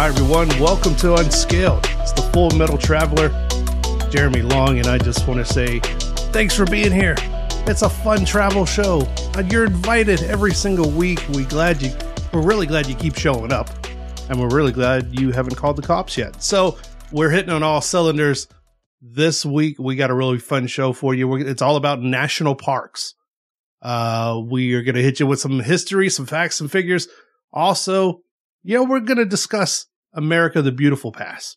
Hi, everyone. Welcome to Unscaled. It's the Full Metal Traveler, Jeremy Long, and I just want to say thanks for being here. It's a fun travel show, you're invited every single week. We glad you, we're really glad you keep showing up, and we're really glad you haven't called the cops yet. So we're hitting on all cylinders. This week we got a really fun show for you. We're, it's all about national parks. Uh, we are going to hit you with some history, some facts, some figures. Also, you know, we're going to discuss America the Beautiful Pass.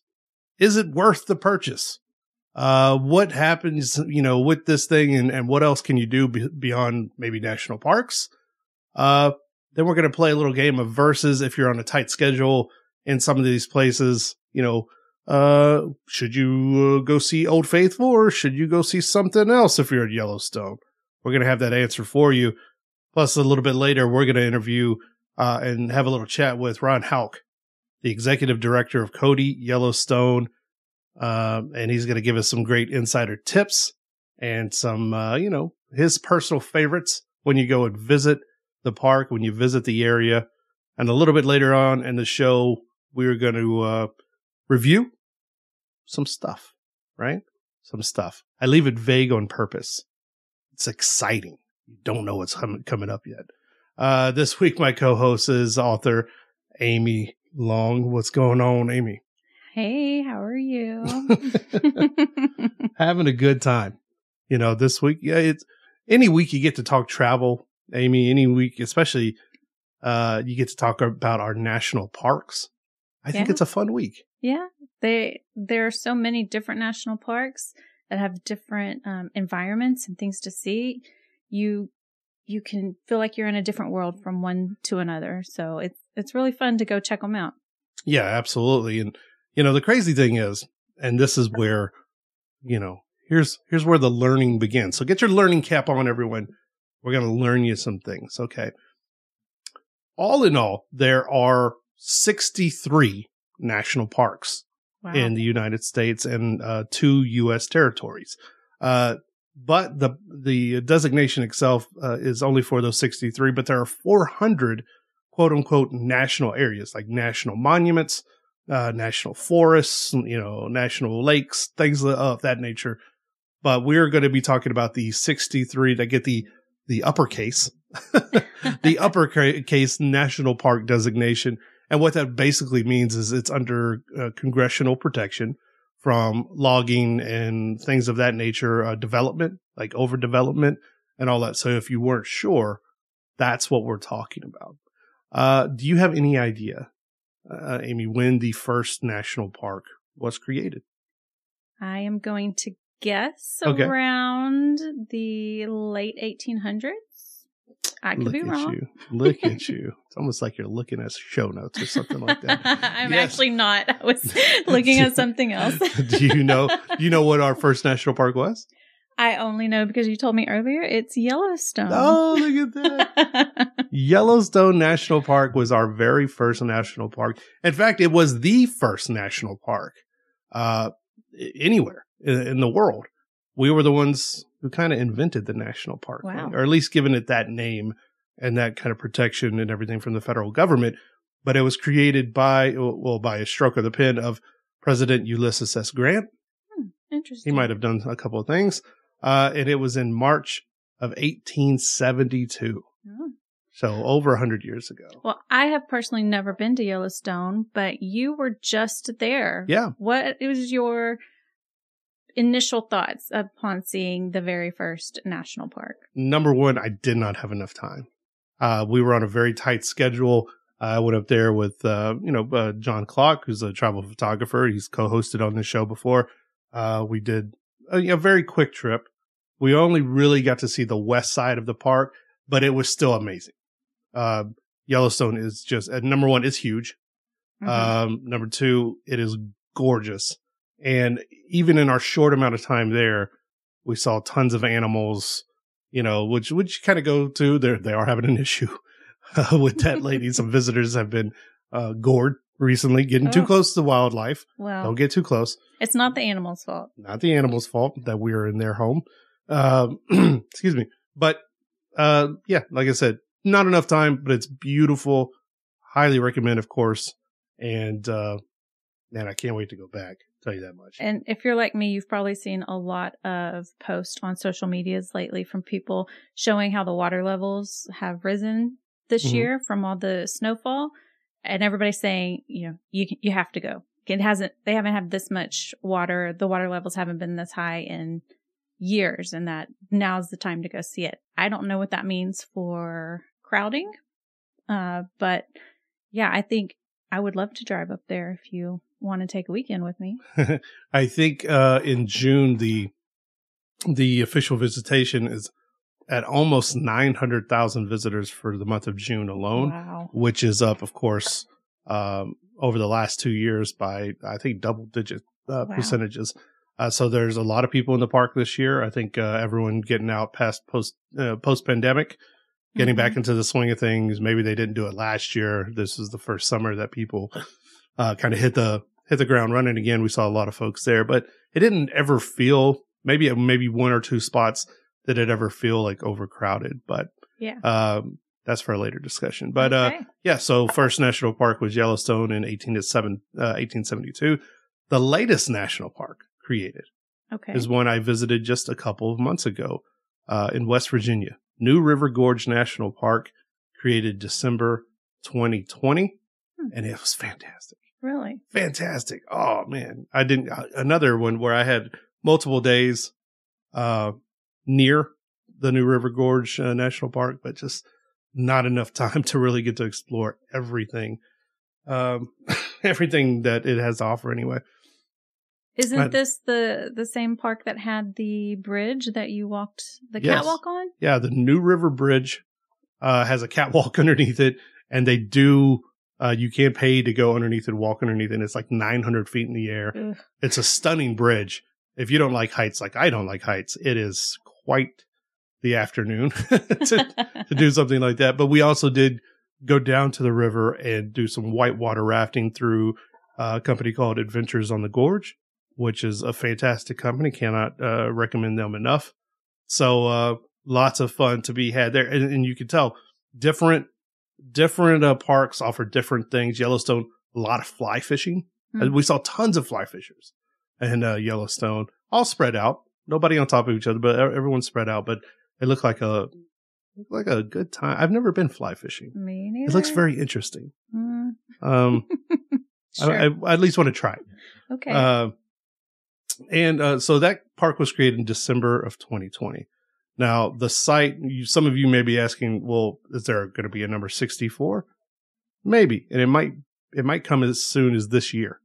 Is it worth the purchase? Uh, what happens, you know, with this thing and, and what else can you do be- beyond maybe national parks? Uh, then we're going to play a little game of verses if you're on a tight schedule in some of these places, you know, uh, should you uh, go see Old Faithful or should you go see something else if you're at Yellowstone? We're going to have that answer for you. Plus, a little bit later, we're going to interview uh, and have a little chat with Ron Hauck, the executive director of Cody Yellowstone. Um, and he's going to give us some great insider tips and some, uh, you know, his personal favorites when you go and visit the park, when you visit the area. And a little bit later on in the show, we're going to uh, review some stuff, right? Some stuff. I leave it vague on purpose. It's exciting. You don't know what's com- coming up yet. Uh, this week, my co-host is author Amy Long. What's going on, Amy? Hey, how are you? Having a good time. You know, this week, yeah, it's any week you get to talk travel, Amy. Any week, especially, uh, you get to talk about our national parks. I think Yeah. it's a fun week. yeah, they there are so many different national parks that have different um, environments and things to see. You you can feel like you're in a different world from one to another. So it's it's really fun to go check them out. Yeah, absolutely. And you know, the crazy thing is, and this is where, you know, here's here's where the learning begins. So get your learning cap on, everyone. We're gonna learn you some things. Okay. All in all, there are 63 national parks Wow. in the United States and uh, two U.S. territories. Uh, but the the designation itself uh, is only for those 63. But there are 400 quote unquote national areas, like national monuments, uh, national forests, you know, national lakes, things of that nature. But we're going to be talking about the 63 that get the the uppercase, the uppercase national park designation. And what that basically means is it's under uh, congressional protection from logging and things of that nature, uh, development, like overdevelopment and all that. So if you weren't sure, that's what we're talking about. Uh, do you have any idea, uh, Amy, when the first national park was created? I am going to guess Okay. around the late 1800s. I could Look be at wrong. you. Look at you. It's almost like you're looking at show notes or something like that. I'm Yes. actually not. I was looking at something else. do you know, do you know what our first national park was? I only know because you told me earlier it's Yellowstone. Oh, look at that. Yellowstone National Park was our very first national park. In fact, it was the first national park uh, anywhere in, in the world. We were the ones who kind of invented the national park, Wow. or at least given it that name and that kind of protection and everything from the federal government. But it was created by, well, by a stroke of the pen of President Ulysses S. Grant. He Interesting. might have done a couple of things. Uh, and it was in March of 1872. Oh. So over 100 years ago. Well, I have personally never been to Yellowstone, but you were just there. Yeah. What was your initial thoughts upon seeing the very first national park? Number one, I did not have enough time. Uh, we were on a very tight schedule. I went up there with, uh, you know, uh, John Clock, who's a travel photographer. He's co-hosted on this show before. Uh, we did a, a very quick trip. We only really got to see the west side of the park, but it was still amazing. Uh, Yellowstone is just, uh, number one, it's huge. Mhm. Um, number two, it is gorgeous. And even in our short amount of time there, we saw tons of animals, you know, which, which kind of go to, they they are having an issue uh, with that lady. Some visitors have been, uh, gored recently, getting too Oh. close to wildlife. well, Don't get too close. it's not the animal's fault. Not the animal's fault that we are in their home. Um, excuse me. But, uh, yeah, like I said, not enough time, but it's beautiful. Highly recommend, of course. And uh, man, I can't wait to go back. Tell you that much. And if you're like me, you've probably seen a lot of posts on social medias lately from people showing how the water levels have risen this Mhm. year from all the snowfall, and everybody's saying, you know, you you have to go. It hasn't. They haven't had this much water. The water levels haven't been this high in years, and that now's the time to go see it. I don't know what that means for crowding, uh, but yeah, I think I would love to drive up there if you want to take a weekend with me. I think uh, in June the the official visitation is at almost nine hundred thousand visitors for the month of June alone, Wow. which is up, of course, um, over the last two years by I think double digit uh, Wow. percentages. Uh, so there's a lot of people in the park this year. I think uh, everyone getting out past post uh, post pandemic, getting Mhm. back into the swing of things. Maybe they didn't do it last year. This is the first summer that people uh, kind of hit the hit the ground running again. We saw a lot of folks there, but it didn't ever feel maybe maybe one or two spots that it ever feel like overcrowded. But Yeah. um, that's for a later discussion. But uh, Okay. yeah, so first national park was Yellowstone in 1807, uh, 1872. The latest national park created okay. is one I visited just a couple of months ago uh, in West Virginia. New River Gorge National Park created December 2020, Hmm. and it was fantastic. Really? Fantastic. Oh man, I didn't uh, another one where I had multiple days uh near the New River Gorge uh, National Park, but just not enough time to really get to explore everything um everything that it has to offer anyway. Isn't this the the same park that had the bridge that you walked the Yes. catwalk on? Yeah, the New River Bridge uh, has a catwalk underneath it, and they do. Uh, you can't pay to go underneath and walk underneath. And it's like 900 feet in the air. Ugh. It's a stunning bridge. If you don't like heights, like I don't like heights, it is quite the afternoon to, to do something like that. But we also did go down to the river and do some whitewater rafting through uh, a company called Adventures on the Gorge, which is a fantastic company. Cannot uh, recommend them enough. So uh, lots of fun to be had there, and, and you can tell different different uh, parks offer different things. Yellowstone, a lot of fly fishing. Hmm. We saw tons of fly fishers in uh, Yellowstone, all spread out. Nobody on top of each other, but everyone's spread out. But it looked like a like a good time. I've never been fly fishing. Me neither. It looks very interesting. Mm, Um, sure. I, I, I at least want to try. it. okay. And uh, so that park was created in December of 2020. Now, the site, you, some of you may be asking, well, is there going to be a number 64? Maybe. And it might, it might come as soon as this year.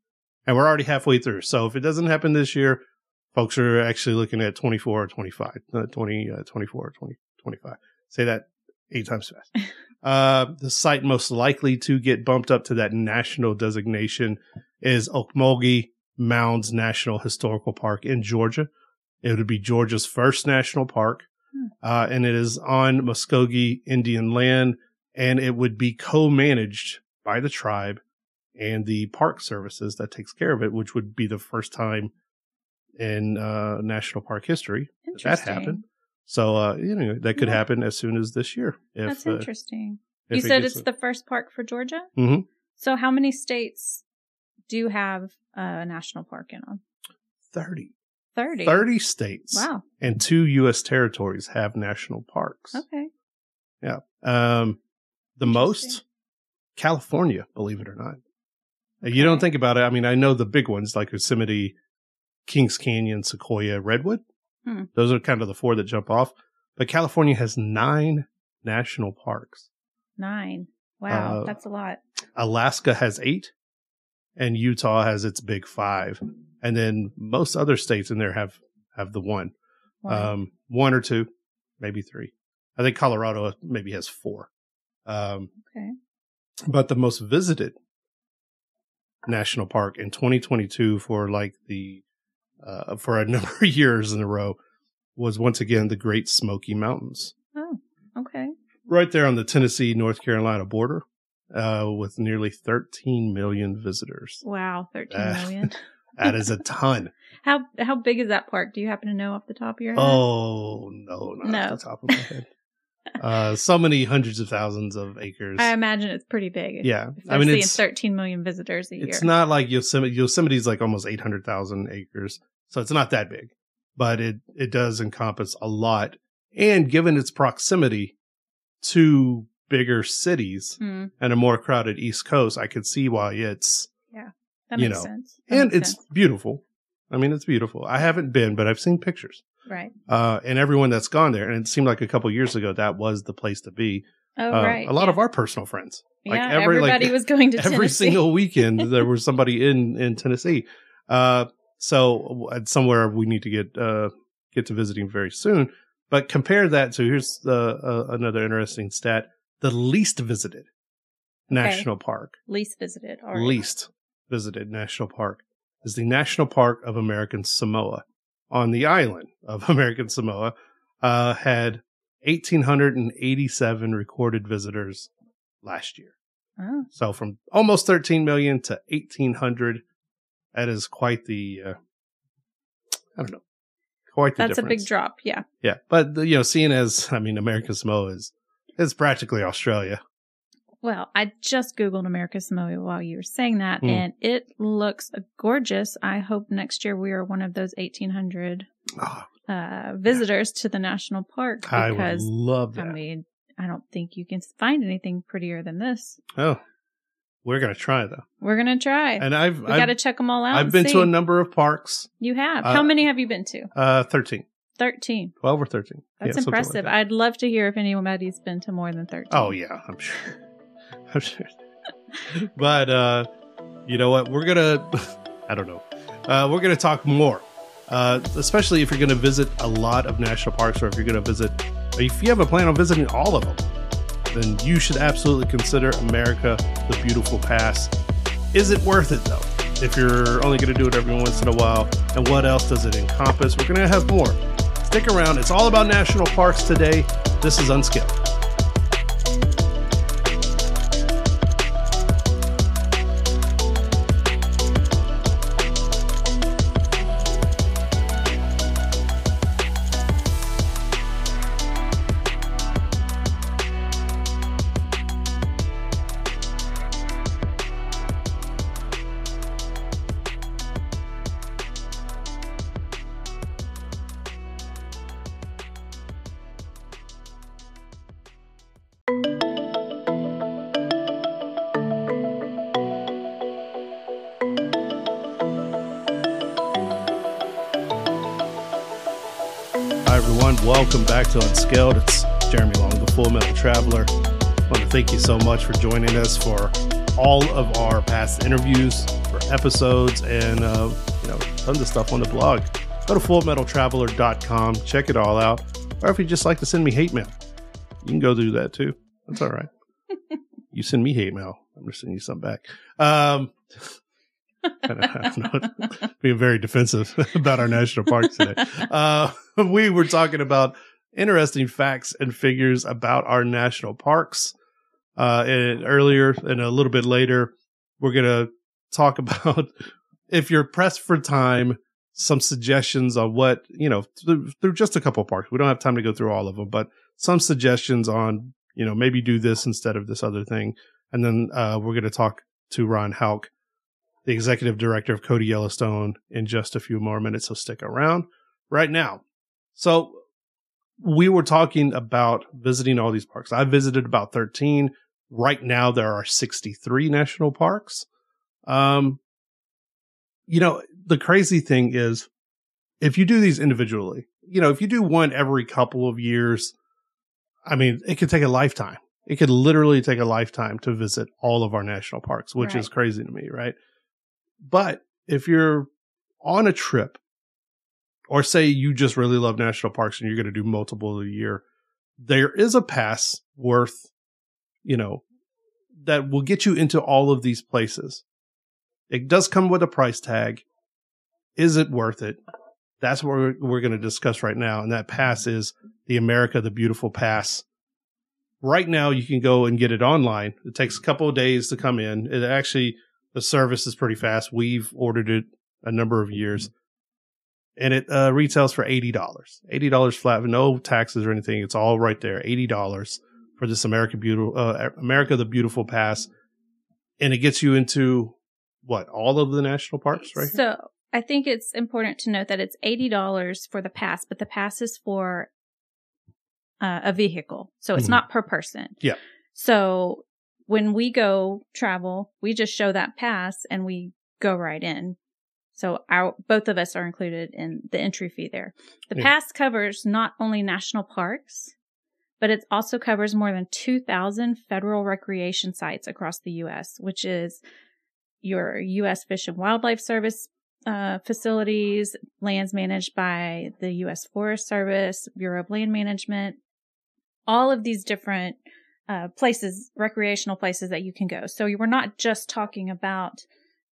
And we're already halfway through. So if it doesn't happen this year, folks are actually looking at 24 or 25, uh, 20, uh, 24 or 20, 25. Say that eight times fast. uh, the site most likely to get bumped up to that national designation is Ocmulgee Mounds National Historical Park in Georgia. It would be Georgia's first national park, Hmm. uh, and it is on Muscogee Indian land, and it would be co-managed by the tribe and the park services that takes care of it, which would be the first time in uh, national park history that that happened. So, uh, you know, that could Yeah. happen as soon as this year. If, That's uh, interesting. You it said it's the first park for Georgia. Mhm. So how many states do have a national park in them? 30. Thirty. 30 states Wow. and two U.S. territories have national parks. Okay. Yeah. Um, the most, California, believe it or not. You don't think about it. I mean, I know the big ones like Yosemite, Kings Canyon, Sequoia, Redwood. Hmm. Those are kind of the four that jump off. But California has nine national parks. Nine. Wow, Uh, that's a lot. Alaska has eight, and Utah has its big five. And then most other states in there have have the one, Wow. um, one or two, maybe three. I think Colorado maybe has four. Um, okay. but the most visited national park in 2022 for like the uh, for a number of years in a row was once again the Great Smoky Mountains, Oh, okay. right there on the Tennessee North Carolina border, uh, with nearly 13 million visitors. Wow, thirteen Uh, million. That is a ton. How how big is that park? Do you happen to know off the top of your head? oh no, not No. off the top of my head. uh, so many hundreds of thousands of acres. I imagine it's pretty big. yeah, If I mean seeing it's 13 million visitors a year. it's not like Yosemite. Yosemite's like almost eight hundred thousand acres, so it's not that big, but it it does encompass a lot. And given its proximity to bigger cities Hmm, and a more crowded East Coast, I could see why it's yeah, that makes know, sense. That and makes it's sense. beautiful. I mean, it's beautiful. I haven't been, but I've seen pictures. right. Uh, and everyone that's gone there, and it seemed like a couple years ago that was the place to be. Oh, Uh, right. A lot yeah. of our personal friends, like yeah, every- like, everybody was going to every Tennessee. single weekend, there was somebody in in Tennessee. Uh, so uh, somewhere we need to get uh get to visiting very soon. But compare that to here's the uh, another interesting stat: the least visited national park, least visited. Right. least visited national park is the National Park of American Samoa on the island of American Samoa. Uh, had 1,887 recorded visitors last year. Oh, So from almost 13 million to 1,800, that is quite the, uh, I don't know, quite the that's a big drop. Yeah. Yeah, but you know, seeing as I mean, American Samoa is is practically Australia. Well, I just Googled America Samoa while you were saying that, Hmm. and it looks gorgeous. I hope next year we are one of those 1,800 Oh, uh, visitors to the national park Because, I would love that. I mean, I don't think you can find anything prettier than this. oh, we're gonna try though, We're going to try. and I've we got to check them all out. I've been to a number of parks. You have. uh, How many have you been to? Uh, 13, 13. 12 or 13. That's Yeah, something like impressive. that. I'd love to hear if anybody's been to more than 13. Oh yeah, I'm sure. I'm sure. but uh you know what? We're gonna I don't know. Uh we're gonna talk more. Uh especially if you're gonna visit a lot of national parks or if you're gonna visit if you have a plan on visiting all of them, then you should absolutely consider America the Beautiful Pass. Is it worth it though? If you're only gonna do it every once in a while, and what else does it encompass? We're gonna have more. Stick around. It's all about national parks today. This is Unscaled. Traveler. I want to thank you so much for joining us for all of our past interviews, for episodes, and uh, you know, tons of stuff on the blog. Go to fullmetaltraveler.com, check it all out. Or if you just like to send me hate mail, you can go do that too. That's all right. you send me hate mail, I'm just sending you some back. Um, I don't, I don't know. Being very defensive about our national parks today. Uh, we were talking about interesting facts and figures about our national parks. Uh, and earlier and a little bit later, we're going to talk about if you're pressed for time, some suggestions on what, you know, through, through just a couple parks. We don't have time to go through all of them, but some suggestions on, you know, maybe do this instead of this other thing. And then, uh, we're going to talk to Ron Hauck, the executive director of Cody Yellowstone, in just a few more minutes. So stick around right now. So we were talking about visiting all these parks. I visited about 13. Right now, there are 63 national parks. Um, you know, the crazy thing is if you do these individually, you know, if you do one every couple of years, I mean, it could take a lifetime. It could literally take a lifetime to visit all of our national parks, which is crazy to me, right? But if you're on a trip, or say you just really love national parks and you're going to do multiple a year, there is a pass worth, you know, that will get you into all of these places. It does come with a price tag. Is it worth it? That's what we're, we're going to discuss right now. And that pass is the America the Beautiful Pass. Right now, you can go and get it online. It takes a couple of days to come in. It actually, the service is pretty fast. We've ordered it a number of years. And it uh, retails for eighty dollars. Eighty dollars flat, no taxes or anything. It's all right there. Eighty dollars for this America beautiful uh, America the Beautiful pass, and it gets you into what all of the national parks, right? So I think it's important to note that it's eighty dollars for the pass, but the pass is for uh, a vehicle, so it's Mhm. not per person. Yeah. So when we go travel, we just show that pass and we go right in. So our both of us are included in the entry fee there. The Yeah. pass covers not only national parks, but it also covers more than 2,000 federal recreation sites across the U.S., which is your U.S. Fish and Wildlife Service uh, facilities, lands managed by the U.S. Forest Service, Bureau of Land Management, all of these different uh, places, recreational places that you can go. So we're not just talking about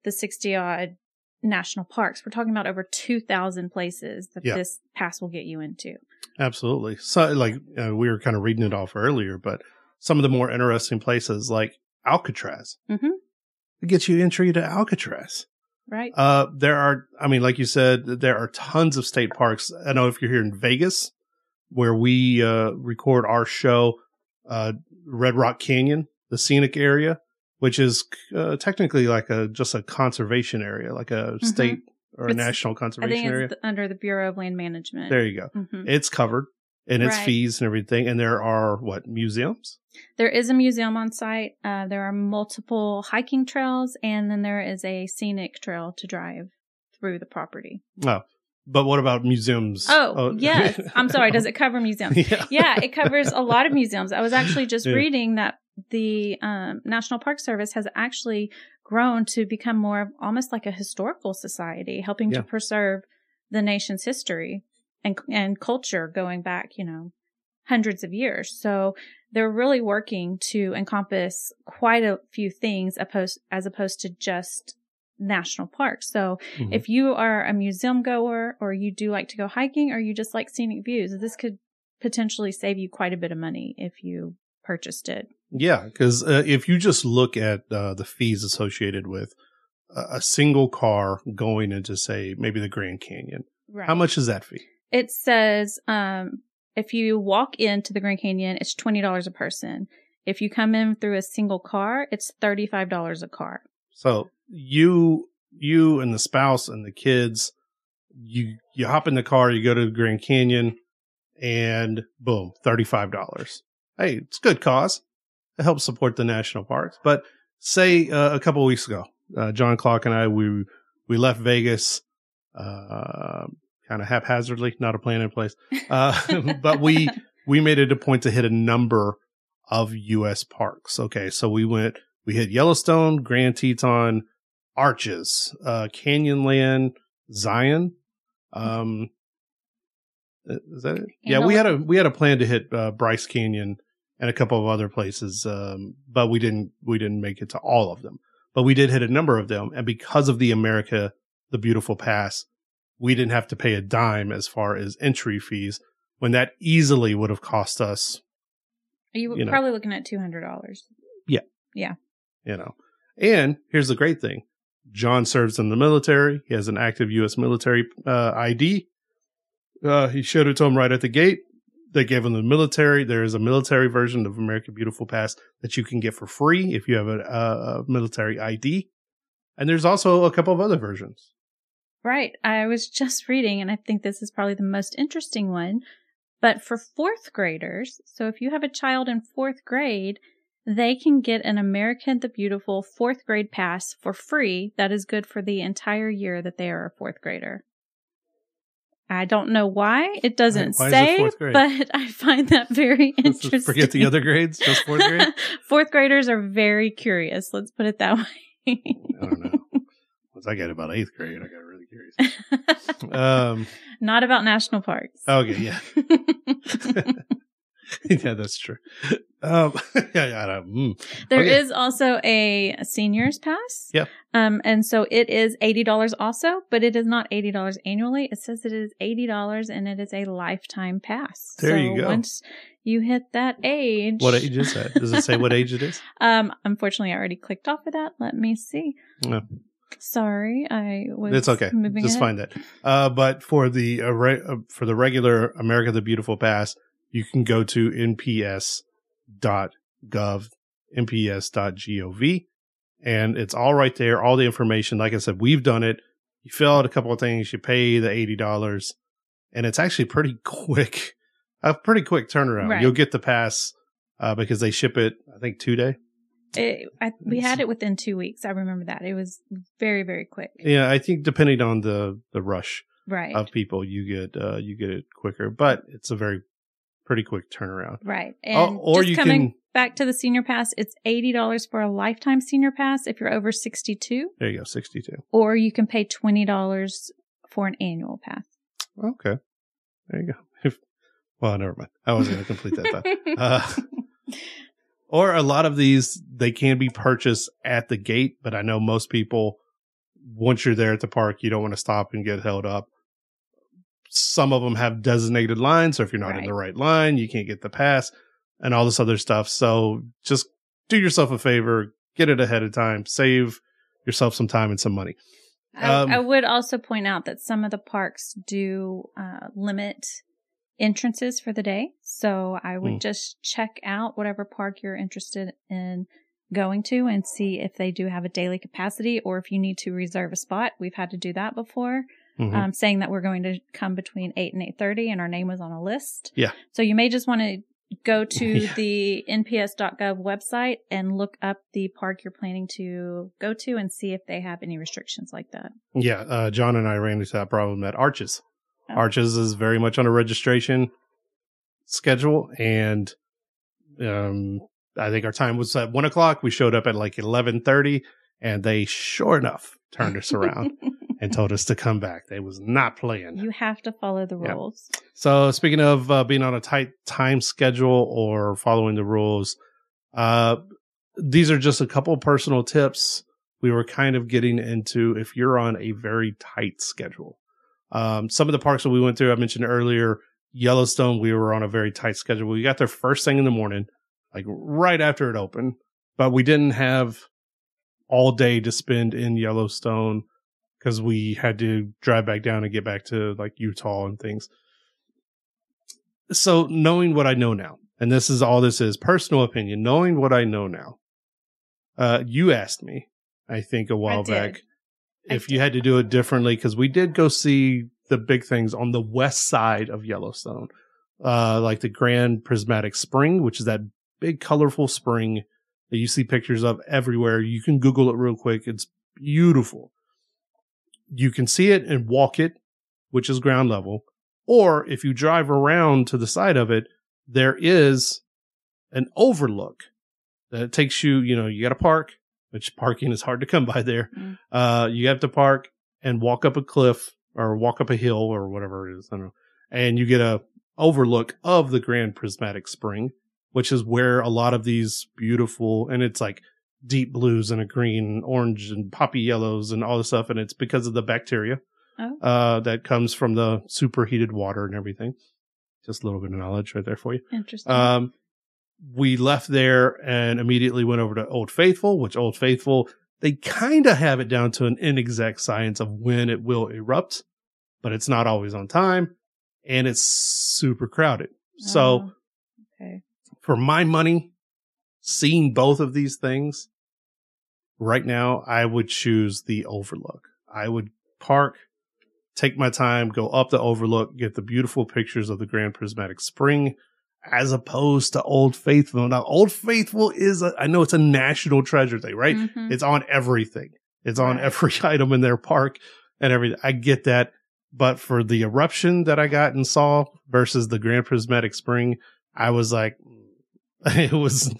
the 60 odd national parks. We're talking about over 2,000 places that Yeah. this pass will get you into. Absolutely. So, like uh, we were kind of reading it off earlier, but some of the more interesting places, like Alcatraz, Mhm. it gets you entry to Alcatraz. Right? Uh, there are, I mean, like you said, there are tons of state parks. I know if you're here in Vegas, where we uh, record our show, uh, Red Rock Canyon, the scenic area, which is uh, technically like a just a conservation area, like a state or a Mm-hmm. It's- national conservation area. under the Bureau of Land Management. there you go. Mhm. It's covered and its Right. fees and everything. And there are what museums? There is a museum on site. Uh, there are multiple hiking trails, and then there is a scenic trail to drive through the property. Oh, but what about museums? Oh, yes. I'm sorry. Does it cover museums? yeah. yeah, it covers a lot of museums. I was actually just Yeah. reading that the um, National Park Service has actually grown to become more of almost like a historical society, helping Yeah. to preserve the nation's history and and culture going back, you know, hundreds of years. So they're really working to encompass quite a few things opposed as opposed to just national parks. So Mhm. if you are a museum goer or you do like to go hiking or you just like scenic views, this could potentially save you quite a bit of money if you purchased it. Yeah, because uh, if you just look at uh, the fees associated with a, a single car going into, say, maybe the Grand Canyon, Right. how much is that fee? It says um, if you walk into the Grand Canyon, it's twenty dollars a person. If you come in through a single car, it's thirty five dollars a car. So you, you and the spouse and the kids, you you hop in the car, you go to the Grand Canyon, and boom, thirty five dollars. Hey, it's a good cause. It helps support the national parks. But say uh, a couple of weeks ago, uh, John Clark and I we we left Vegas, uh, kind of haphazardly, not a plan in place. Uh, but we we made it a point to hit a number of U.S. parks. Okay, so we went, we hit Yellowstone, Grand Teton, Arches, uh, Canyonland, Zion. Um, is that it? Yeah, we had a we had a plan to hit uh, Bryce Canyon and a couple of other places, um, but we didn't we didn't make it to all of them. But we did hit a number of them, and because of the America the Beautiful Pass, we didn't have to pay a dime as far as entry fees when that easily would have cost us, You were You know. probably looking at two hundred dollars. Yeah. Yeah. You know. And here's the great thing. John serves in the military. He has an active U.S. military uh, ID. Uh, he showed it to him right at the gate. They gave them the military. There is a military version of American Beautiful Pass that you can get for free if you have a, a, a military ID. And there's also a couple of other versions. Right. I was just reading, and I think this is probably the most interesting one. But for fourth graders, so if you have a child in fourth grade, they can get an American the Beautiful fourth grade pass for free. That is good for the entire year that they are a fourth grader. I don't know why it doesn't Why it say, grade? but I find that very interesting. forget the other grades, just fourth grade. fourth graders are very curious. Let's put it that way. I don't know. Once I got about eighth grade, I got really curious. Um, Not about national parks. okay, yeah. yeah, that's true. Um, yeah, yeah. I mm. There Okay. is also a seniors pass. Yep. Um, and so it is eighty dollars also, but it is not eighty dollars annually. It says it is eighty dollars and it is a lifetime pass. There so you go. Once you hit that age, What age is that? Does it say what age it is? Um, unfortunately, I already clicked off of that. Let me see. No. Sorry, I was. It's okay. Moving Just ahead. find it. Uh, but for the uh, re- uh, for the regular America the Beautiful pass, you can go to nps.gov, nps.gov, and it's all right there. All the information. Like I said, we've done it. You fill out a couple of things. You pay the eighty dollars, and it's actually pretty quick. A pretty quick turnaround. Right. You'll get the pass uh, because they ship it. I think two day. It, I, we had it within two weeks. I remember that. It was very, very quick. Yeah, I think depending on the the rush. Right. of people, you get uh, you get it quicker, but it's a very pretty quick turnaround. Right. Oh, And or just you coming can- back to the senior pass, it's $80 for a lifetime senior pass if you're over 62, There you go, sixty two. or you can pay $20 for an annual pass. Okay, there you go. If, well, never mind. I wasn't going to complete that thought. Uh, or a lot of these they can be purchased at the gate, but I know most people once you're there at the park, you don't want to stop and get held up. Some of them have designated lines, so if you're not in the right line, you can't get the pass and all this other stuff. So just do yourself a favor, get it ahead of time, save yourself some time and some money. I, Um, I would also point out that some of the parks do uh, limit entrances for the day. So I would Hmm. just check out whatever park you're interested in going to and see if they do have a daily capacity or if you need to reserve a spot. We've had to do that before, Mhm. um, saying that we're going to come between 8 and 8.30 and our name was on a list. Yeah. So you may just want to go to Yeah. the nps.gov website and look up the park you're planning to go to and see if they have any restrictions like that. Yeah, uh, John and I ran into that problem at Arches. Oh. Arches is very much on a registration schedule, and um, I think our time was at one o'clock. We showed up at like eleven thirty, and they sure enough turned us around and told us to come back. They was not playing. You have to follow the Yeah. rules. So speaking of uh, being on a tight time schedule or following the rules, uh, these are just a couple personal tips we were kind of getting into if you're on a very tight schedule. Um, some of the parks that we went through, I mentioned earlier, Yellowstone, we were on a very tight schedule. We got there first thing in the morning, like right after it opened, but we didn't have all day to spend in Yellowstone because we had to drive back down and get back to like Utah and things. So knowing what I know now, and this is all this is personal opinion, knowing what I know now, uh, you asked me, I think a while back, if you had to do it differently, because we did go see the big things on the west side of Yellowstone, uh, like the Grand Prismatic Spring, which is that big colorful spring that you see pictures of everywhere. You can Google it real quick. It's beautiful. You can see it and walk it, which is ground level. Or if you drive around to the side of it, there is an overlook that takes you, you know, you got to park, which parking is hard to come by there. Mm. Uh, you have to park and walk up a cliff or walk up a hill or whatever it is. I don't know. And you get a overlook of the Grand Prismatic Spring, which is where a lot of these beautiful, and it's like deep blues and a green and orange and poppy yellows and all this stuff. And it's because of the bacteria Oh. uh, that comes from the superheated water and everything. Just a little bit of knowledge right there for you. Interesting. Um, we left there and immediately went over to Old Faithful, which Old Faithful, they kind of have it down to an inexact science of when it will erupt, but it's not always on time and it's super crowded. So Oh, okay. for my money, seeing both of these things right now, I would choose the overlook. I would park, take my time, go up the overlook, get the beautiful pictures of the Grand Prismatic Spring, as opposed to Old Faithful. Now, Old Faithful is, a, I know it's a national treasure thing, right? Mhm. It's on everything. It's on every item in their park and everything. I get that. But for the eruption that I got and saw versus the Grand Prismatic Spring, I was like, it was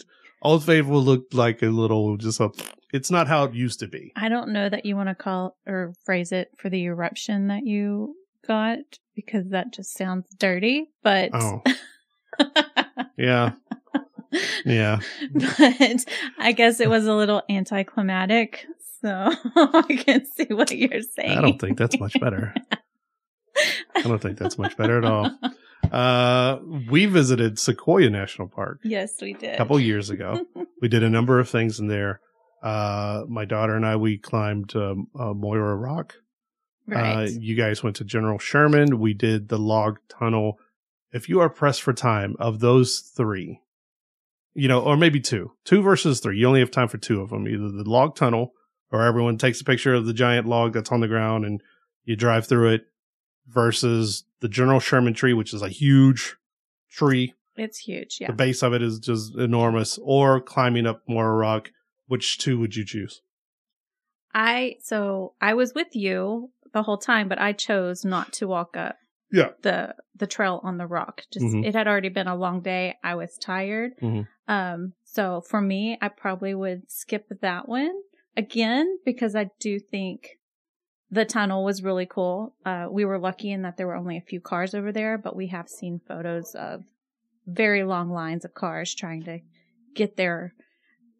Old Faithful looked like a little just a. It's not how it used to be. I don't know that you want to call or phrase it for the eruption that you got because that just sounds dirty, but Oh, yeah, yeah. but I guess it was a little anticlimactic. So I can see what you're saying. I don't think that's much better. I don't think that's much better at all. Uh, we visited Sequoia National Park yes, we did. a couple years ago. we did a number of things in there. Uh, my daughter and I we climbed um, uh, Moro Rock. Right. Uh, you guys went to General Sherman. We did the log tunnel. If you are pressed for time, of those three, you know, or maybe two, two versus three, you only have time for two of them. Either the log tunnel, or everyone takes a picture of the giant log that's on the ground and you drive through it, versus the General Sherman tree, which is a huge tree. it's huge. Yeah. The base of it is just enormous, or climbing up Moro Rock. Which two would you choose? I so I was with you the whole time, but I chose not to walk up Yeah. the the trail on the rock. Just Mhm. it had already been a long day. I was tired. Mhm. Um so for me, I probably would skip that one again because I do think the tunnel was really cool. Uh we were lucky in that there were only a few cars over there, but we have seen photos of very long lines of cars trying to get their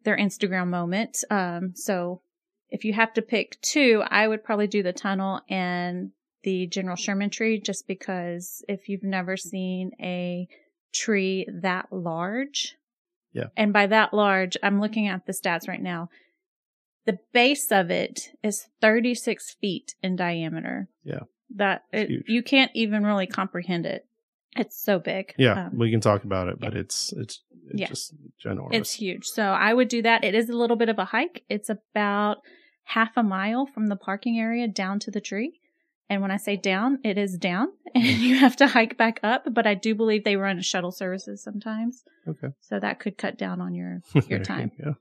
their Instagram moment. Um so if you have to pick two, I would probably do the tunnel and the General Sherman tree just because if you've never seen a tree that large, Yeah. and by that large, I'm looking at the stats right now. The base of it is 36 feet in diameter. Yeah. That it, you can't even really comprehend it. It's so big. Yeah, Um, we can talk about it, but it's it's, it's Yeah. just ginormous. it's huge. So I would do that. It is a little bit of a hike. It's about half a mile from the parking area down to the tree. And when I say down, it is down and you have to hike back up. But I do believe they run shuttle services sometimes. okay. So that could cut down on your, your time. Yeah.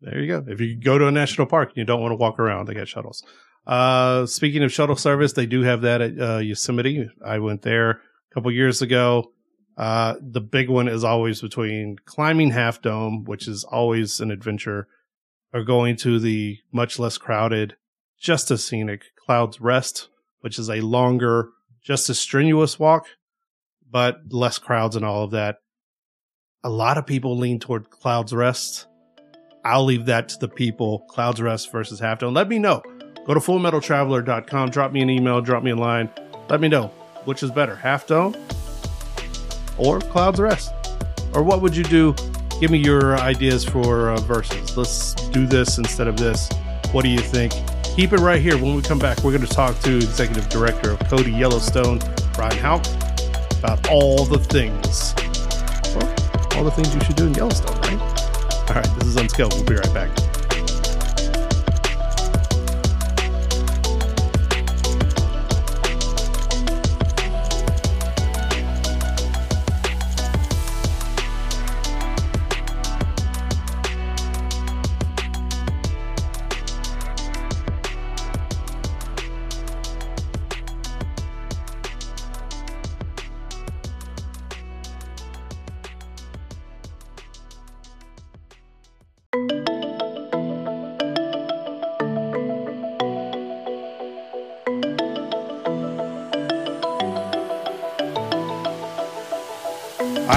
There you go. If you go to a national park and you don't want to walk around, they got shuttles. Uh, speaking of shuttle service, they do have that at uh, Yosemite. I went there a couple years ago. Uh, the big one is always between climbing Half Dome, which is always an adventure, or going to the much less crowded, just as scenic Clouds Rest, which is a longer, just as strenuous walk, but less crowds and all of that. A lot of people lean toward Clouds Rest. I'll leave that to the people. Clouds Rest versus Half Dome. Let me know. Go to fullmetaltraveler.com. Drop me an email. Drop me a line. Let me know which is better, Half Dome or Clouds Rest. Or what would you do? Give me your ideas for uh, verses. Let's do this instead of this. What do you think? Keep it right here. When we come back, we're going to talk to Executive Director of Cody Yellowstone, Brian Hauck, about all the things. Well, all the things you should do in Yellowstone, right? All right, this is Unscaled. We'll be right back.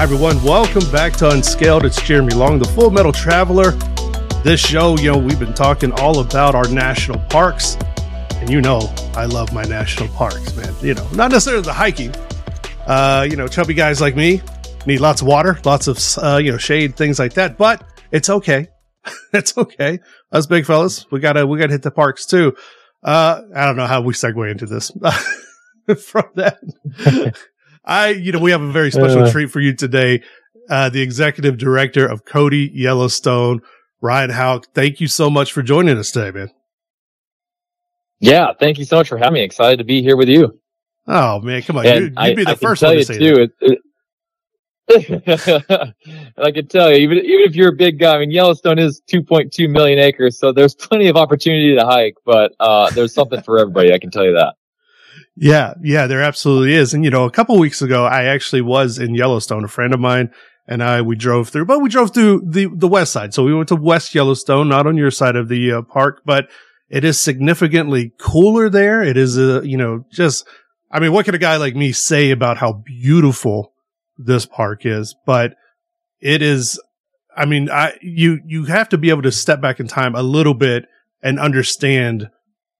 Everyone. Welcome back to Unscaled. It's Jeremy Long, the Full Metal Traveler. This show, you know, we've been talking all about our national parks. And you know, I love my national parks, man. You know, not necessarily the hiking. Uh, you know, chubby guys like me need lots of water, lots of, uh, you know, shade, things like that. But it's okay. it's okay. Us big fellas, we gotta, we gotta hit the parks too. Uh, I don't know how we segue into this from that. I, you know, we have a very special Uh. treat for you today. Uh, the executive director of Cody Yellowstone, Ryan Hauck. Thank you so much for joining us today, man. Yeah, thank you so much for having me. Excited to be here with you. Oh man, come on. And You, you'd be the I can first tell one to you say too. that. It, it, I can tell you, even even if you're a big guy, I mean Yellowstone is 2.2 million acres, so there's plenty of opportunity to hike. But uh, there's something for everybody. I can tell you that. Yeah, yeah, there absolutely is. And you know, a couple weeks ago, I actually was in Yellowstone. A friend of mine and I we drove through, but we drove through the the west side. So we went to West Yellowstone, not on your side of the uh, park, but it is significantly cooler there. It is a you know just. I mean, what can a guy like me say about how beautiful this park is? But it is. I mean, I you you have to be able to step back in time a little bit and understand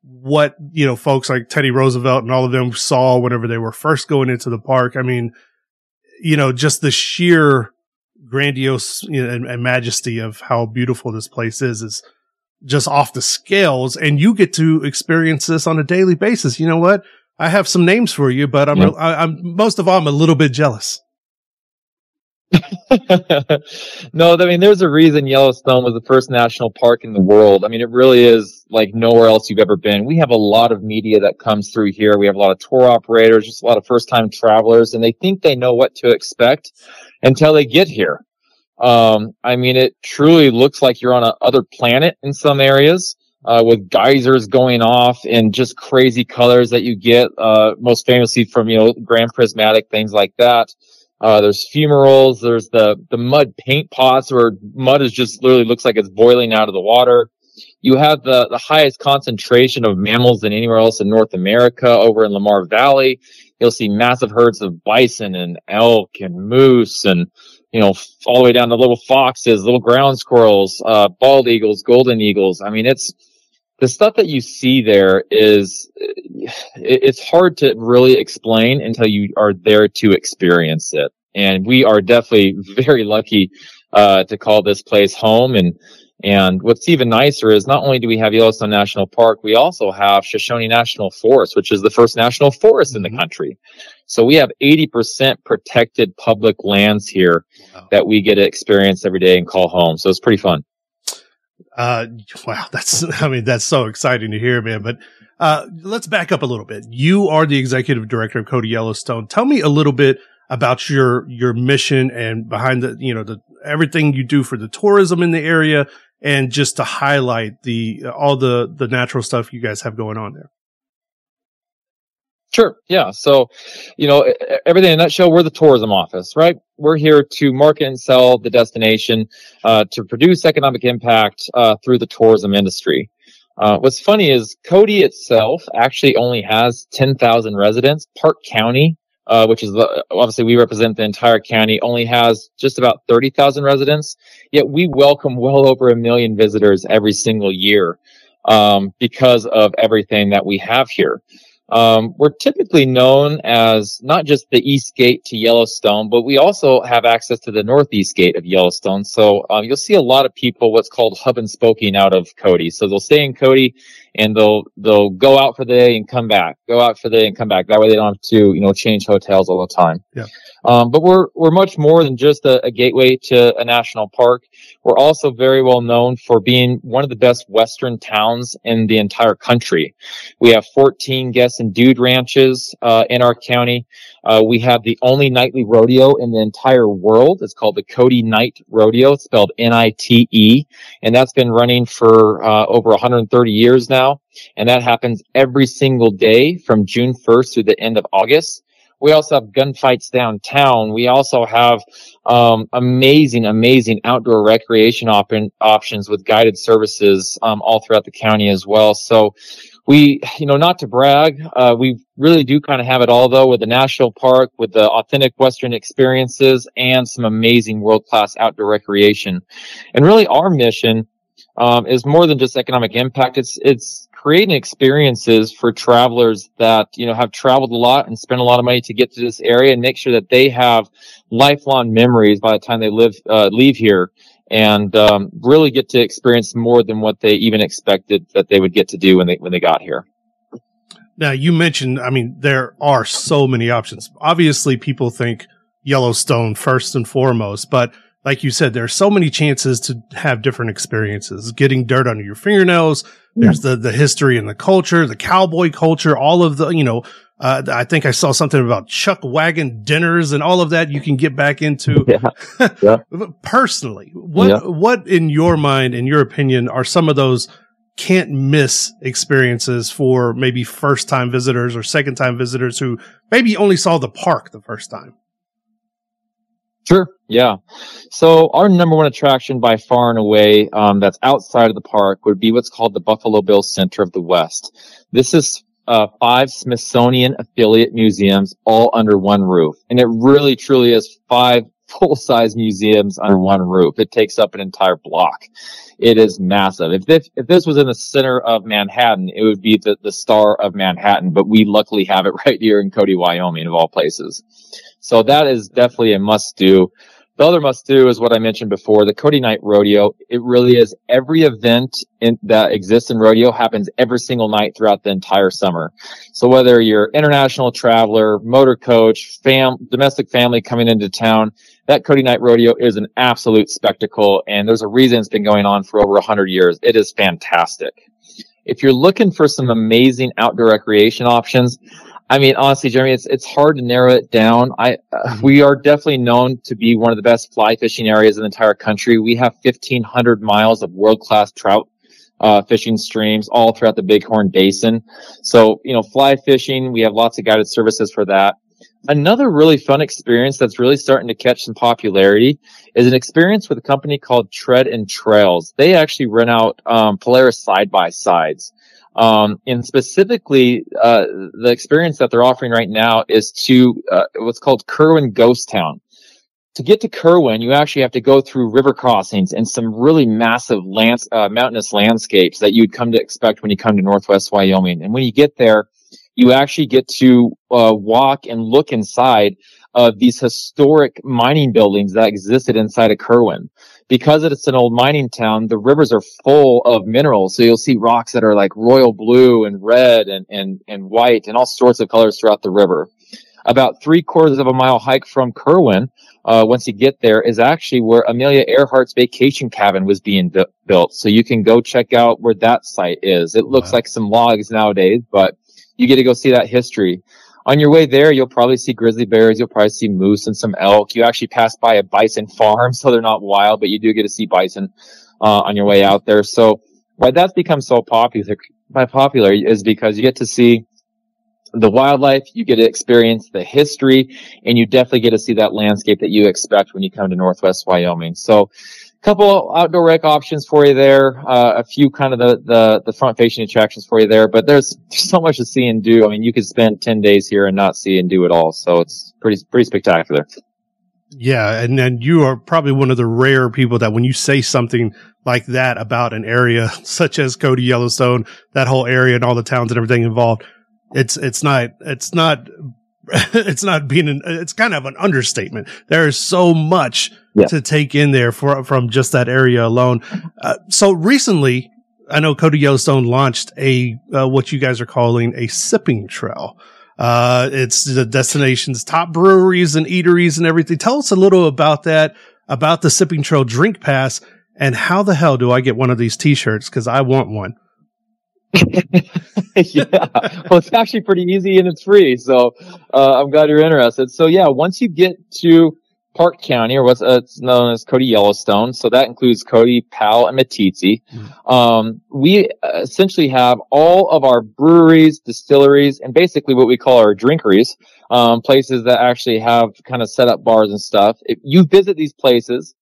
what you know folks like Teddy Roosevelt and all of them saw whenever they were first going into the park. I mean, you know, just the sheer grandiose you know, and, and majesty of how beautiful this place is is just off the scales and you get to experience this on a daily basis. You know what? I have some names for you, but I'm, yep. I, I'm most of all, I'm a little bit jealous. no, I mean, there's a reason Yellowstone was the first national park in the world. I mean, it really is like nowhere else you've ever been. We have a lot of media that comes through here. We have a lot of tour operators, just a lot of first time travelers, and they think they know what to expect until they get here. Um, I mean, it truly looks like you're on another planet in some areas. Uh, with geysers going off and just crazy colors that you get, uh, most famously from, you know, grand prismatic, things like that. Uh, there's fumaroles. There's the, the mud paint pots where mud is just literally looks like it's boiling out of the water. You have the, the highest concentration of mammals than anywhere else in North America over in Lamar Valley. You'll see massive herds of bison and elk and moose and, you know, all the way down to little foxes, little ground squirrels, uh, bald eagles, golden eagles. I mean, it's, the stuff that you see there is it's hard to really explain until you are there to experience it and we are definitely very lucky uh, to call this place home and and what's even nicer is not only do we have Yellowstone National Park, we also have Shoshone National Forest, which is the first national forest in the mm-hmm. country. So we have 80% protected public lands here wow. that we get to experience every day and call home. So it's pretty fun. Uh, wow, that's, I mean, that's so exciting to hear, man. But, uh, let's back up a little bit. You are the executive director of Cody Yellowstone. Tell me a little bit about your, your mission and behind the, you know, the, everything you do for the tourism in the area and just to highlight the, all the, the natural stuff you guys have going on there. Sure. Yeah. So, you know, everything in a nutshell, we're the tourism office, right? We're here to market and sell the destination, uh, to produce economic impact, uh, through the tourism industry. Uh, what's funny is Cody itself actually only has 10,000 residents. Park County, uh, which is the, obviously we represent the entire county, only has just about 30,000 residents. Yet we welcome well over a million visitors every single year, um, because of everything that we have here. Um, we're typically known as not just the east gate to Yellowstone, but we also have access to the northeast gate of Yellowstone. So um, you'll see a lot of people what's called hub and spoking out of Cody. So they'll stay in Cody and they'll they'll go out for the day and come back, go out for the day and come back. That way they don't have to you know change hotels all the time. Yeah. Um, but we're we're much more than just a, a, gateway to a national park. We're also very well known for being one of the best Western towns in the entire country. We have 14 guest and dude ranches uh, in our county. Uh, we have the only nightly rodeo in the entire world. It's called the Cody Nite Rodeo. It's spelled N-I-T-E, and that's been running for uh, over 130 years now. And that happens every single day from June 1st through the end of August. We also have gunfights downtown. We also have um, amazing, amazing outdoor recreation op- options with guided services um, all throughout the county as well. So we, you know, not to brag, uh, we really do kind of have it all though with the national park, with the authentic Western experiences and some amazing world class outdoor recreation. And really our mission, um, is more than just economic impact. It's, it's creating experiences for travelers that, you know, have traveled a lot and spent a lot of money to get to this area and make sure that they have lifelong memories by the time they live, uh, leave here and, um, really get to experience more than what they even expected that they would get to do when they, when they got here. Now you mentioned, I mean, there are so many options. Obviously people think Yellowstone first and foremost, but like you said, there are so many chances to have different experiences. Getting dirt under your fingernails. There's the the history and the culture, the cowboy culture, all of the you know. Uh, I think I saw something about chuck wagon dinners and all of that. You can get back into. Yeah. yeah. Personally, what yeah. what in your mind, in your opinion, are some of those can't miss experiences for maybe first time visitors or second time visitors who maybe only saw the park the first time? Sure. Yeah. So our number one attraction by far and away, um, that's outside of the park would be what's called the Buffalo Bill Center of the West. This is uh, five Smithsonian affiliate museums all under one roof. And it really truly is five full size museums under one roof. It takes up an entire block. It is massive. If this, if this was in the center of Manhattan, it would be the, the star of Manhattan, but we luckily have it right here in Cody, Wyoming of all places. So that is definitely a must do. The other must do is what I mentioned before, the Cody Nite Rodeo. It really is every event in, that exists in rodeo happens every single night throughout the entire summer. So whether you're international traveler, motor coach, fam, domestic family coming into town, that Cody Nite Rodeo is an absolute spectacle. And there's a reason it's been going on for over a hundred years. It is fantastic. If you're looking for some amazing outdoor recreation options, I mean, honestly, Jeremy, it's it's hard to narrow it down. I uh, we are definitely known to be one of the best fly fishing areas in the entire country. We have 1,500 miles of world class trout uh, fishing streams all throughout the Bighorn Basin. So, you know, fly fishing, we have lots of guided services for that. Another really fun experience that's really starting to catch some popularity is an experience with a company called Tread and Trails. They actually rent out um, Polaris side by sides. Um, and specifically, uh, the experience that they're offering right now is to uh, what's called Kerwin Ghost Town. To get to Kerwin, you actually have to go through river crossings and some really massive lands, uh, mountainous landscapes that you'd come to expect when you come to Northwest Wyoming. And when you get there, you actually get to uh, walk and look inside of these historic mining buildings that existed inside of Kerwin because it's an old mining town, the rivers are full of minerals. So you'll see rocks that are like royal blue and red and, and, and white and all sorts of colors throughout the river. About three quarters of a mile hike from Kerwin, uh, once you get there, is actually where Amelia Earhart's vacation cabin was being bu- built. So you can go check out where that site is. It looks wow. like some logs nowadays, but you get to go see that history. On your way there, you'll probably see grizzly bears. You'll probably see moose and some elk. You actually pass by a bison farm, so they're not wild, but you do get to see bison uh, on your way out there. So why that's become so popular, by popular is because you get to see the wildlife, you get to experience the history, and you definitely get to see that landscape that you expect when you come to Northwest Wyoming. So couple outdoor rec options for you there. Uh, a few kind of the, the, the front facing attractions for you there, but there's, so much to see and do. I mean, you could spend 10 days here and not see and do it all. So it's pretty, pretty spectacular. Yeah. And then you are probably one of the rare people that when you say something like that about an area such as Cody Yellowstone, that whole area and all the towns and everything involved, it's, it's not, it's not, it's not being an, it's kind of an understatement. There is so much yeah. to take in there for, from just that area alone. Uh, so recently, I know Cody Yellowstone launched a uh, what you guys are calling a sipping trail. Uh, it's the destination's top breweries and eateries and everything. Tell us a little about that, about the sipping trail drink pass, and how the hell do I get one of these T-shirts? Because I want one. yeah, well, it's actually pretty easy and it's free. So uh, I'm glad you're interested. So yeah, once you get to Park County, or what's uh, known as Cody Yellowstone. So that includes Cody, Powell, and Meeteetse. Mm-hmm. Um, we uh, essentially have all of our breweries, distilleries, and basically what we call our drinkeries, um, places that actually have kind of set up bars and stuff. If you visit these places,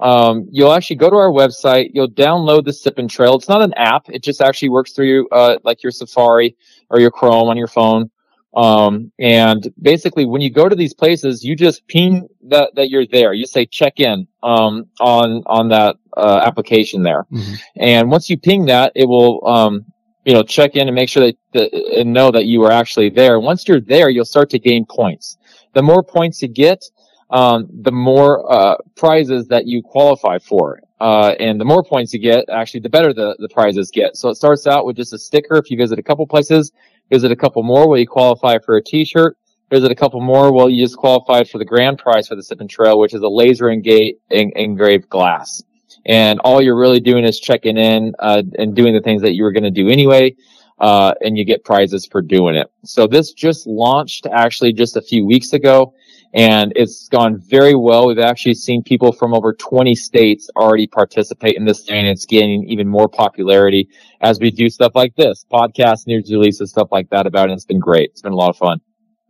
um, you'll actually go to our website. You'll download the Sipping Trail. It's not an app. It just actually works through, uh, like your Safari or your Chrome on your phone. Um, and basically when you go to these places, you just ping that, that you're there. You say check in, um, on, on that, uh, application there. Mm-hmm. And once you ping that, it will, um, you know, check in and make sure that, that, and know that you are actually there. Once you're there, you'll start to gain points. The more points you get, um, the more, uh, prizes that you qualify for. Uh, and the more points you get, actually, the better the, the prizes get. So it starts out with just a sticker. If you visit a couple places, visit a couple more, will you qualify for a t-shirt? Visit a couple more, well, you just qualify for the grand prize for the Sipping Trail, which is a laser engraved glass. And all you're really doing is checking in, uh, and doing the things that you were going to do anyway. Uh, and you get prizes for doing it. So this just launched actually just a few weeks ago and it's gone very well. We've actually seen people from over 20 states already participate in this thing, and it's gaining even more popularity as we do stuff like this, podcast news releases, stuff like that about it. It's been great. It's been a lot of fun.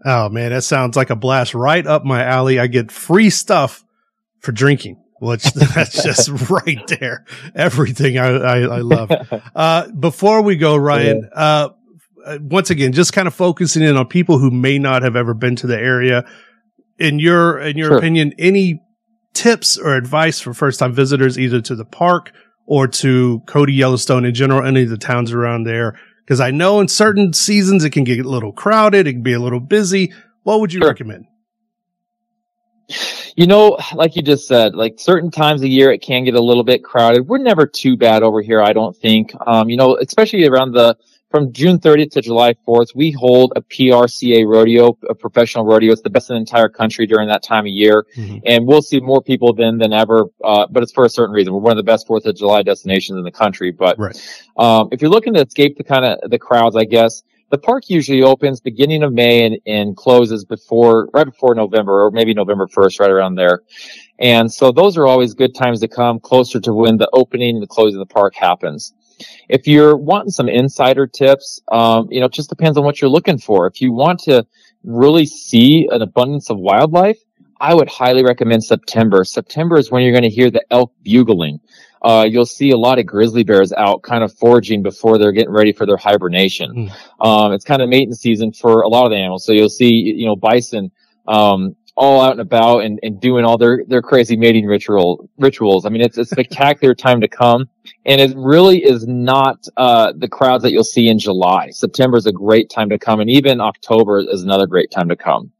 Oh man, that sounds like a blast right up my alley. I get free stuff for drinking. Which that's just right there. Everything I, I, I love. Uh, before we go, Ryan, uh, once again, just kind of focusing in on people who may not have ever been to the area in your in your sure. opinion, any tips or advice for first time visitors, either to the park or to Cody Yellowstone in general, any of the towns around there? Because I know in certain seasons it can get a little crowded, it can be a little busy. What would you sure. recommend? You know, like you just said, like certain times of year it can get a little bit crowded. We're never too bad over here, I don't think. Um, you know, especially around the from June 30th to July 4th, we hold a PRCA rodeo, a professional rodeo. It's the best in the entire country during that time of year. Mm-hmm. And we'll see more people then than ever. Uh, but it's for a certain reason. We're one of the best 4th of July destinations in the country. But, right. um, if you're looking to escape the kind of the crowds, I guess, the park usually opens beginning of May and, and closes before, right before November or maybe November 1st, right around there. And so those are always good times to come closer to when the opening and the closing of the park happens. If you're wanting some insider tips, um, you know, it just depends on what you're looking for. If you want to really see an abundance of wildlife, I would highly recommend September. September is when you're going to hear the elk bugling uh, you'll see a lot of grizzly bears out kind of foraging before they're getting ready for their hibernation. Mm. Um, it's kind of mating season for a lot of the animals. So you'll see, you know, bison, um, all out and about and, and doing all their, their crazy mating ritual rituals. I mean, it's a spectacular time to come. And it really is not, uh, the crowds that you'll see in July. September is a great time to come. And even October is another great time to come.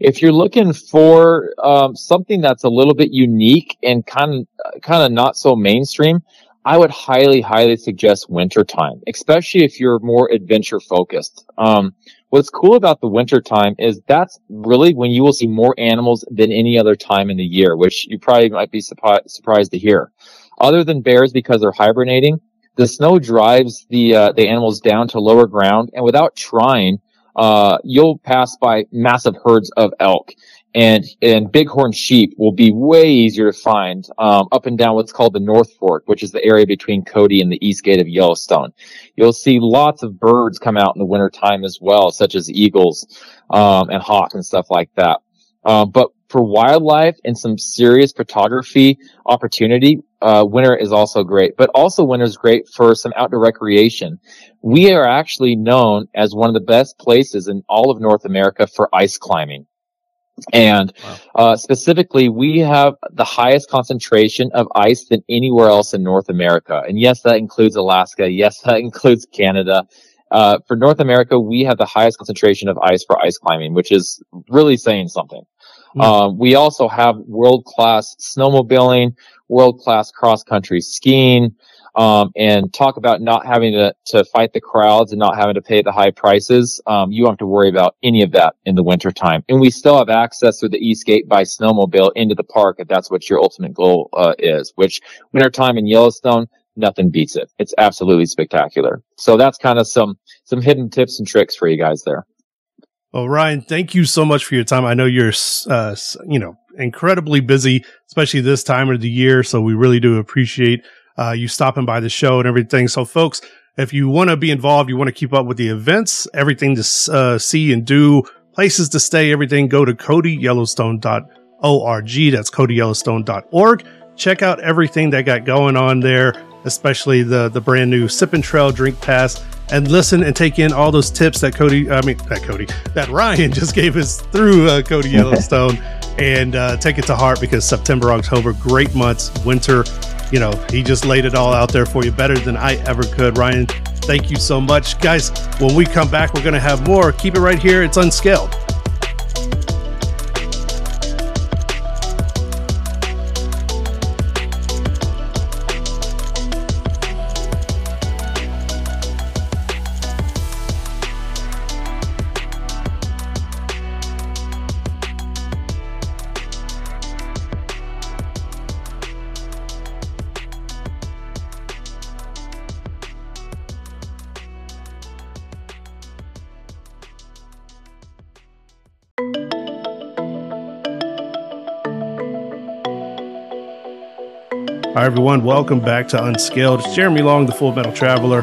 If you're looking for um, something that's a little bit unique and kind of kind of not so mainstream, I would highly, highly suggest wintertime, especially if you're more adventure focused. Um, what's cool about the wintertime is that's really when you will see more animals than any other time in the year, which you probably might be surpri- surprised to hear. Other than bears because they're hibernating, the snow drives the uh, the animals down to lower ground, and without trying, uh, you'll pass by massive herds of elk and and bighorn sheep will be way easier to find um, up and down what's called the North Fork, which is the area between Cody and the east gate of Yellowstone. You'll see lots of birds come out in the wintertime as well, such as eagles um, and hawks and stuff like that. Um, but for wildlife and some serious photography opportunity, uh, winter is also great. But also winter is great for some outdoor recreation. We are actually known as one of the best places in all of North America for ice climbing. And wow. uh, specifically, we have the highest concentration of ice than anywhere else in North America. And yes, that includes Alaska. Yes, that includes Canada. Uh, for North America, we have the highest concentration of ice for ice climbing, which is really saying something. Mm-hmm. Um, we also have world class snowmobiling, world class cross country skiing, um, and talk about not having to, to fight the crowds and not having to pay the high prices. Um, you don't have to worry about any of that in the wintertime. And we still have access through the East Gate by snowmobile into the park if that's what your ultimate goal uh, is, which wintertime in Yellowstone, nothing beats it. It's absolutely spectacular. So that's kind of some, some hidden tips and tricks for you guys there. Well, Ryan, thank you so much for your time. I know you're, uh, you know, incredibly busy, especially this time of the year. So we really do appreciate uh, you stopping by the show and everything. So, folks, if you want to be involved, you want to keep up with the events, everything to uh, see and do, places to stay, everything, go to codyyellowstone.org. That's codyyellowstone.org. Check out everything that got going on there, especially the the brand new Sipping Trail Drink Pass and listen and take in all those tips that Cody, I mean, that Cody, that Ryan just gave us through uh, Cody Yellowstone and uh, take it to heart because September, October, great months, winter, you know, he just laid it all out there for you better than I ever could. Ryan, thank you so much. Guys, when we come back, we're going to have more. Keep it right here. It's Unscaled. Everyone. Welcome back to Unscaled. It's Jeremy Long, the Full Metal Traveler.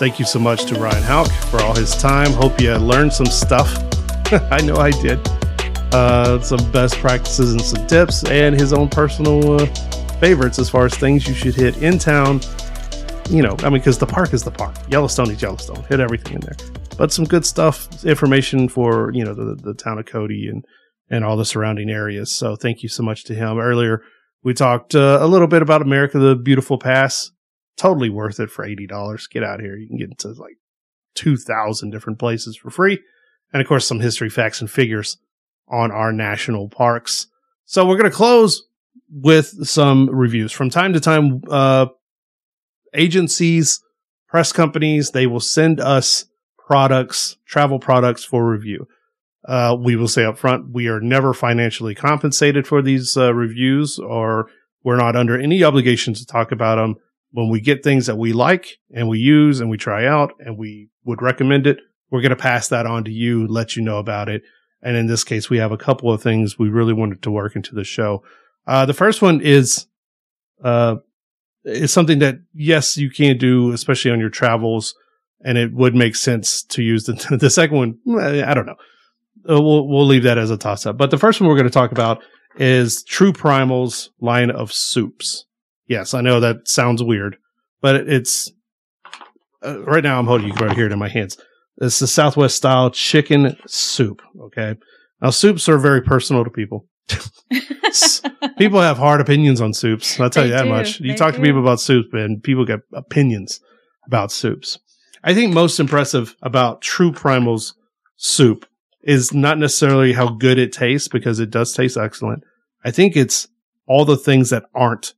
Thank you so much to Ryan Hauck for all his time. Hope you learned some stuff. I know I did. Uh, some best practices and some tips, and his own personal uh, favorites as far as things you should hit in town. You know, I mean, because the park is the park. Yellowstone is Yellowstone. Hit everything in there. But some good stuff, information for, you know, the, the town of Cody and, and all the surrounding areas. So thank you so much to him. Earlier, we talked uh, a little bit about America the Beautiful Pass. Totally worth it for $80. Get out here. You can get into like 2,000 different places for free. And of course, some history facts and figures on our national parks. So we're going to close with some reviews. From time to time, uh, agencies, press companies, they will send us products, travel products for review. Uh, we will say up front, we are never financially compensated for these uh, reviews or we're not under any obligation to talk about them. When we get things that we like and we use and we try out and we would recommend it, we're going to pass that on to you, let you know about it. And in this case, we have a couple of things we really wanted to work into the show. Uh, the first one is, uh, is something that yes, you can do, especially on your travels, and it would make sense to use the, the second one. I don't know. Uh, we'll, we'll leave that as a toss up. But the first one we're going to talk about is True Primal's line of soups. Yes, I know that sounds weird, but it's uh, right now I'm holding you can right here in my hands. It's the Southwest style chicken soup. Okay. Now soups are very personal to people. people have hard opinions on soups. I'll tell They you that do. much. You They talk to people about soup and people get opinions about soups. I think most impressive about True Primal's soup is not necessarily how good it tastes because it does taste excellent. I think it's all the things that aren't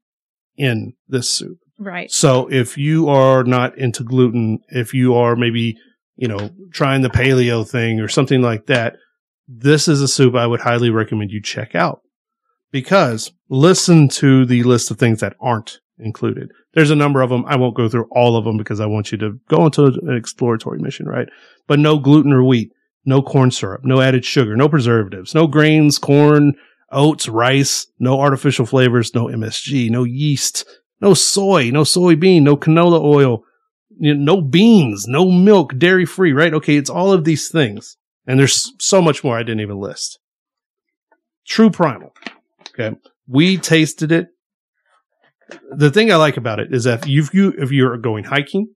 in this soup. Right. So if you are not into gluten, if you are maybe, you know, trying the paleo thing or something like that, this is a soup I would highly recommend you check out because listen to the list of things that aren't included. There's a number of them. I won't go through all of them because I want you to go into an exploratory mission, right? But no gluten or wheat, no corn syrup, no added sugar, no preservatives, no grains, corn, oats, rice, no artificial flavors, no MSG, no yeast, no soy, no soybean, no canola oil, no beans, no milk, dairy free, right? Okay, it's all of these things. And there's so much more I didn't even list. True Primal. Okay. We tasted it. The thing I like about it is that if you if you're going hiking,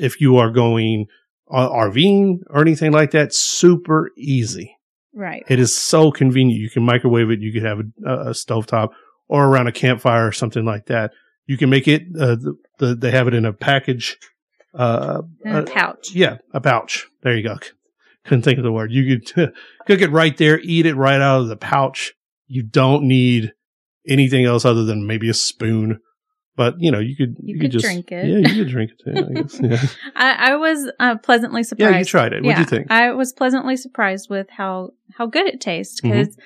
if you are going uh, RVing or anything like that, super easy. Right. It is so convenient. You can microwave it. You could have a, a stovetop or around a campfire or something like that. You can make it. Uh, the, the, they have it in a package. Uh, In a uh, pouch. yeah, a pouch. There you go. Couldn't think of the word. You could cook it right there, eat it right out of the pouch. You don't need anything else other than maybe a spoon. But you know, you could You could could just drink it. Yeah, you could drink it too. I guess. Yeah, I, I was uh, pleasantly surprised. yeah you tried it. What'd you think? I was pleasantly surprised with how how good it tastes Mm-hmm. because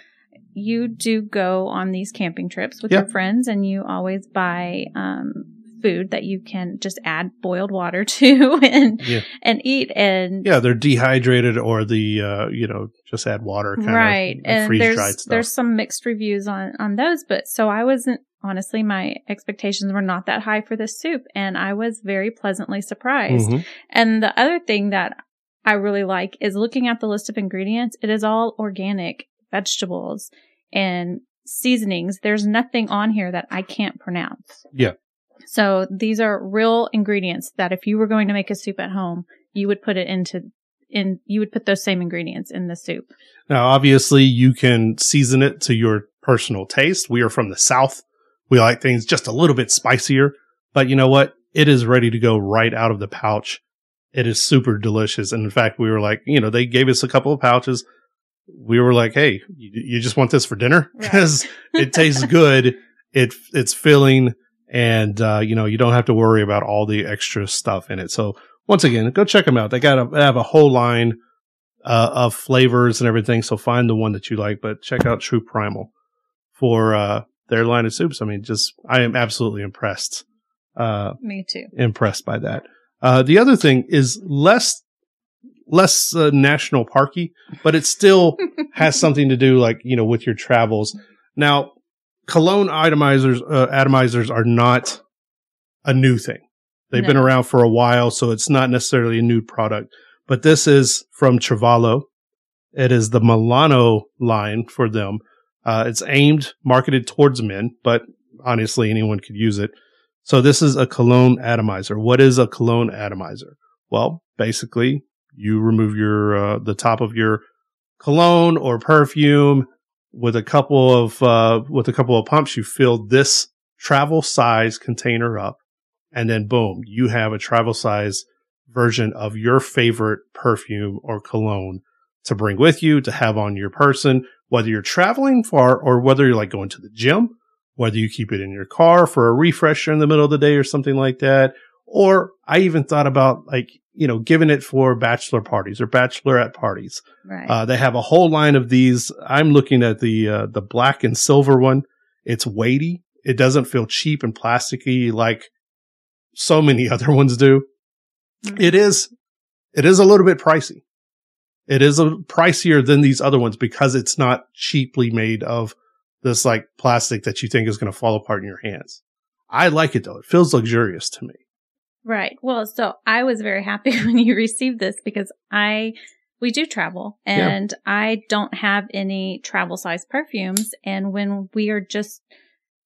you do go on these camping trips with Yeah. your friends and you always buy um, food that you can just add boiled water to and Yeah. and eat and Yeah, they're dehydrated or the uh, you know just add water kind right of and freeze dried there's there's some mixed reviews on on those but so I wasn't honestly my expectations were not that high for this soup and I was very pleasantly surprised. Mhm. And the other thing that I really like is looking at the list of ingredients. It is all organic vegetables and seasonings. There's nothing on here that I can't pronounce. Yeah. So these are real ingredients that if you were going to make a soup at home, you would put it into in you would put those same ingredients in the soup. Now, obviously, you can season it to your personal taste. We are from the South. We like things just a little bit spicier, but you know what? It is ready to go right out of the pouch. It is super delicious. And in fact, we were like, you know, they gave us a couple of pouches. We were like, Hey, you, you just want this for dinner? Right. Cause it tastes good. It, it's filling and, uh, you know, you don't have to worry about all the extra stuff in it. So once again, go check them out. They got a, they have a whole line uh, of flavors and everything. So find the one that you like, but check out True Primal for uh, their line of soups. I mean, just I am absolutely impressed, uh, Me too. impressed by that. Uh, the other thing is less less uh, national parky, but it still has something to do, like you know, with your travels. Now, cologne itemizers uh, atomizers are not a new thing. They've been around for a while, so it's not necessarily a new product. But this is from Travalo. It is the Milano line for them. Uh, it's aimed, marketed towards men, but honestly, anyone could use it. So this is a cologne atomizer. What is a cologne atomizer? Well, basically, you remove your uh, the top of your cologne or perfume with a couple of uh, with a couple of pumps. You fill this travel size container up, and then boom, you have a travel size version of your favorite perfume or cologne to bring with you, to have on your person, whether you're traveling far or whether you're like going to the gym, whether you keep it in your car for a refresher in the middle of the day or something like that. Or I even thought about like, you know, giving it for bachelor parties or bachelorette parties. Right. Uh, they have a whole line of these. I'm looking at the, uh, the black and silver one. It's weighty. It doesn't feel cheap and plasticky like so many other ones do. Mhm. It is, it is a little bit pricey. It is a pricier than these other ones because it's not cheaply made of this like plastic that you think is going to fall apart in your hands. I like it though. It feels luxurious to me. Right. Well, so I was very happy when you received this because I, we do travel Yeah. and I don't have any travel size perfumes. And when we are just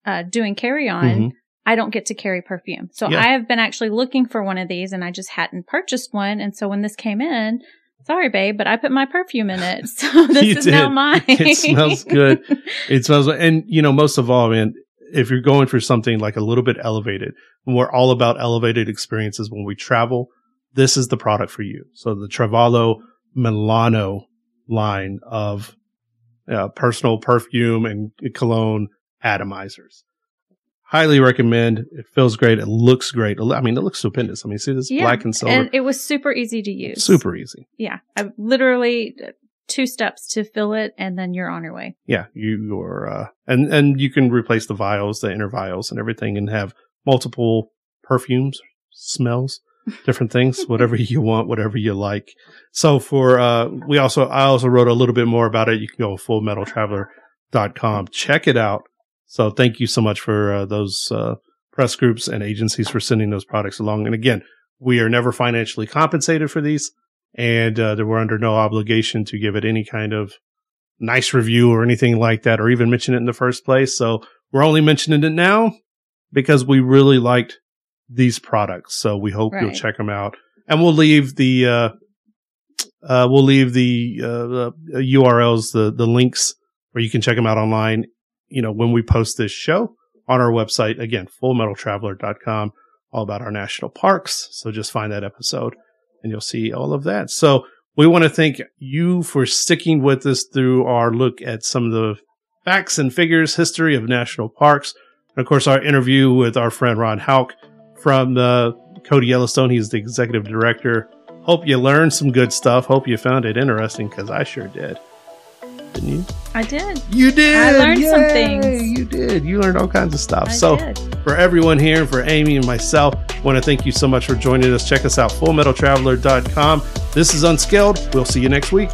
uh, doing carry on, Mhm. I don't get to carry perfume. So Yeah. I have been actually looking for one of these and I just hadn't purchased one. And so when this came in, sorry, babe, but I put my perfume in it. So this is now mine. It smells good. It smells, and you know, most of all, man, if you're going for something like a little bit elevated, and we're all about elevated experiences when we travel, this is the product for you. So the Travalo Milano line of uh, personal perfume and cologne atomizers. Highly recommend. It feels great. It looks great. I mean, it looks stupendous. I mean, see this Yeah, black and silver, And it was super easy to use. super easy. Yeah. I literally two steps to fill it and then you're on your way. yeah, you you're uh and and you can replace the vials, the inner vials and everything and have multiple perfumes, smells, different things, whatever you want, whatever you like. So for uh we also I also wrote a little bit more about it. You can go to fullmetaltraveler.com. Check it out. So thank you so much for uh, those uh press groups and agencies for sending those products along. And again, we are never financially compensated for these and uh, we're under no obligation to give it any kind of nice review or anything like that, or even mention it in the first place. So we're only mentioning it now because we really liked these products. So we hope you'll check them out, and we'll leave the uh, uh, we'll leave the, uh, the URLs, the the links where you can check them out online. You know, when we post this show on our website again, fullmetaltraveler.com, all about our national parks. So just find that episode and you'll see all of that. So we want to thank you for sticking with us through our look at some of the facts and figures, history of national parks. And of course, our interview with our friend Ron Hauck from uh, Cody Yellowstone. He's the executive director. Hope you learned some good stuff. Hope you found it interesting because I sure did. Didn't you? I did. You did. I learned some things. You did. You learned all kinds of stuff. I so did. for everyone here and for Amy and myself, want to thank you so much for joining us. Check us out, fullmetaltraveler.com. This is Unscaled. We'll see you next week.